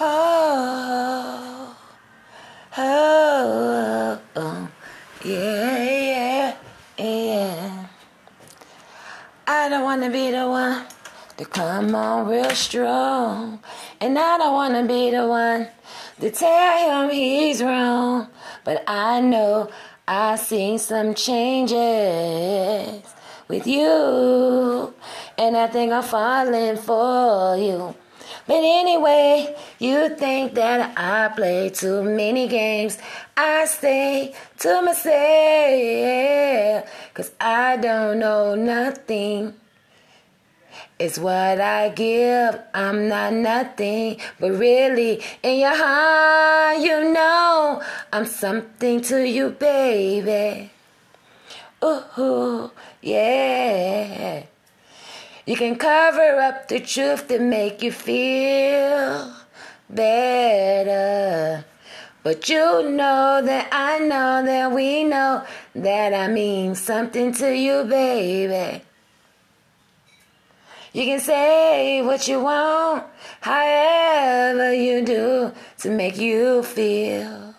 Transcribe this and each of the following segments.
Oh, oh, oh, yeah, yeah, yeah. I don't wanna be the one to come on real strong, and I don't wanna be the one to tell him he's wrong. But I know I've seen some changes with you, and I think I'm falling for you. But anyway, you think that I play too many games. I stay to myself, cause I don't know nothing. It's what I give, I'm not nothing. But really, in your heart, you know I'm something to you, baby. Ooh, yeah. You can cover up the truth to make you feel better. But you know that I know that we know that I mean something to you, baby. You can say what you want, however you do, to make you feel.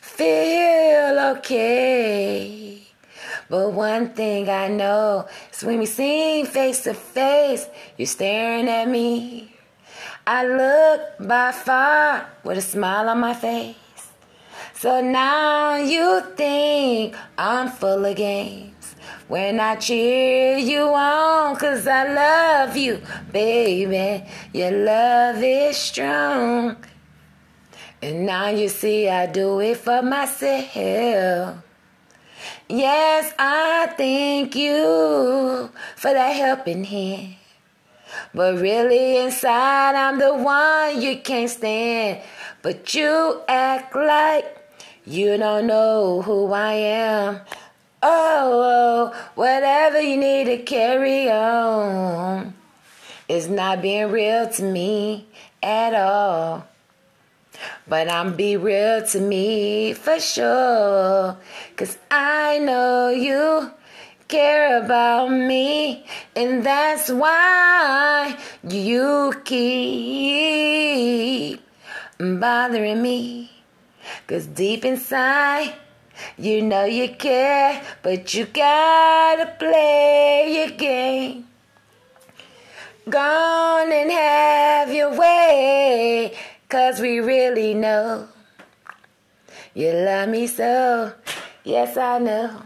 Feel okay. But one thing I know is when we sing face to face, you're staring at me. I look by far with a smile on my face. So now you think I'm full of games. When I cheer you on, cause I love you, baby. Your love is strong. And now you see I do it for myself. Yes, I thank you for that helping hand. But really, inside, I'm the one you can't stand. But you act like you don't know who I am. Oh, oh whatever you need to carry on is not being real to me at all. But I'm be real to me for sure. Cause I know you care about me. And that's why you keep bothering me. Cause deep inside, you know you care. But you gotta play your game. Gone and have your way. Cause we really know you love me so. Yes, I know.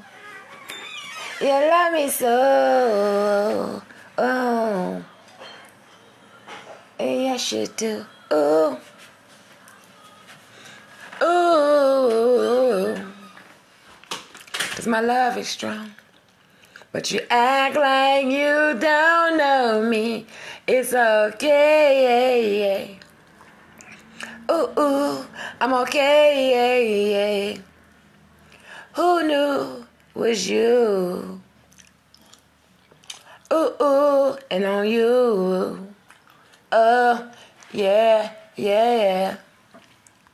You love me so. Oh. Yes, you do. Ooh. Ooh. Cause my love is strong. But you act like you don't know me. It's okay. Ooh, ooh, I'm okay. Who knew was you? Ooh, ooh, and on you. Oh, yeah, yeah.